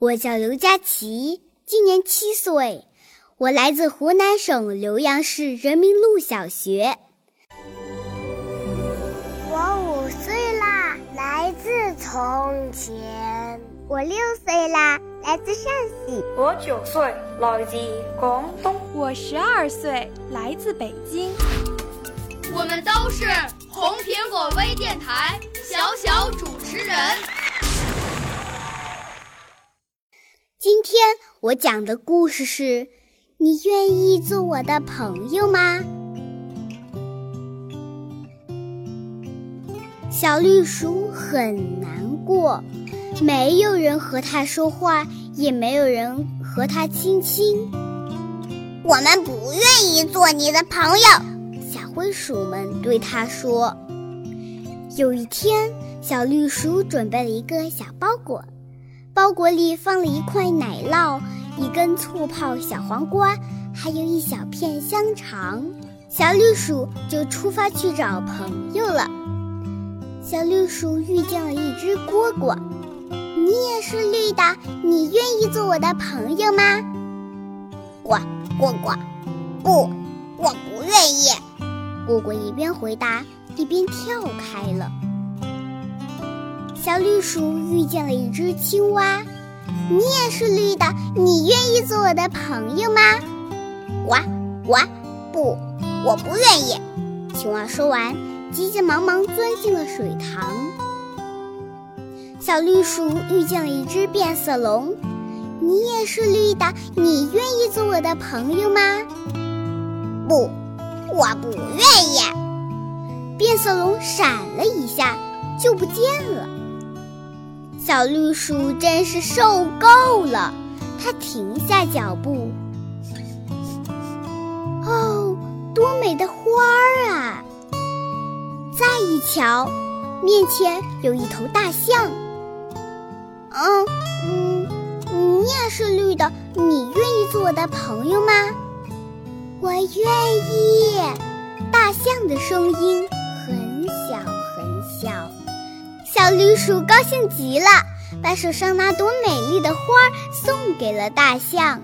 我叫刘佳琪，今年七岁，我来自湖南省浏阳市人民路小学。我五岁啦，来自从前。我六岁啦，来自陕西。我九岁，来自广东。我十二岁，来自北京。我们都是红苹果微电台小小主持人。今天我讲的故事是：你愿意做我的朋友吗？小绿鼠很难过，没有人和它说话，也没有人和它亲亲。我们不愿意做你的朋友，小灰鼠们对它说。有一天，小绿鼠准备了一个小包裹。包裹里放了一块奶酪、一根醋泡小黄瓜，还有一小片香肠。小绿鼠就出发去找朋友了。小绿鼠遇见了一只蝈蝈，你也是绿的，你愿意做我的朋友吗？呱蝈蝈，不，我不愿意。蝈蝈一边回答一边跳开了。小绿鼠遇见了一只青蛙，你也是绿的，你愿意做我的朋友吗？呱呱，不，我不愿意。青蛙说完，急急忙忙钻进了水塘。小绿鼠遇见了一只变色龙，你也是绿的，你愿意做我的朋友吗？不，我不愿意。变色龙闪了一下，就不见了。小绿鼠真是受够了，它停下脚步。哦，多美的花儿啊！再一瞧，面前有一头大象。嗯嗯，你也是绿的，你愿意做我的朋友吗？我愿意。大象的声音小绿鼠高兴极了，把手上那朵美丽的花送给了大象。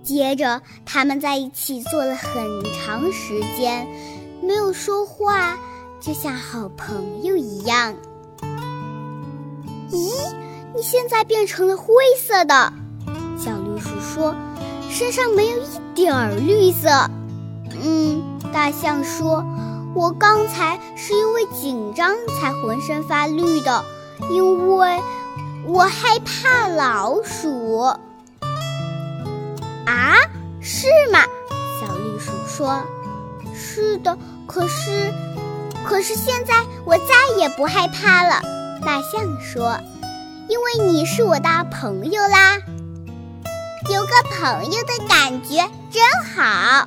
接着，他们在一起坐了很长时间，没有说话，就像好朋友一样。咦，你现在变成了灰色的，小绿鼠说，身上没有一点儿绿色。嗯，大象说。我刚才是因为紧张才浑身发绿的，因为我害怕老鼠。啊，是吗？小绿鼠说：“是的，可是，可是现在我再也不害怕了。”大象说：“因为你是我的朋友啦，有个朋友的感觉真好。”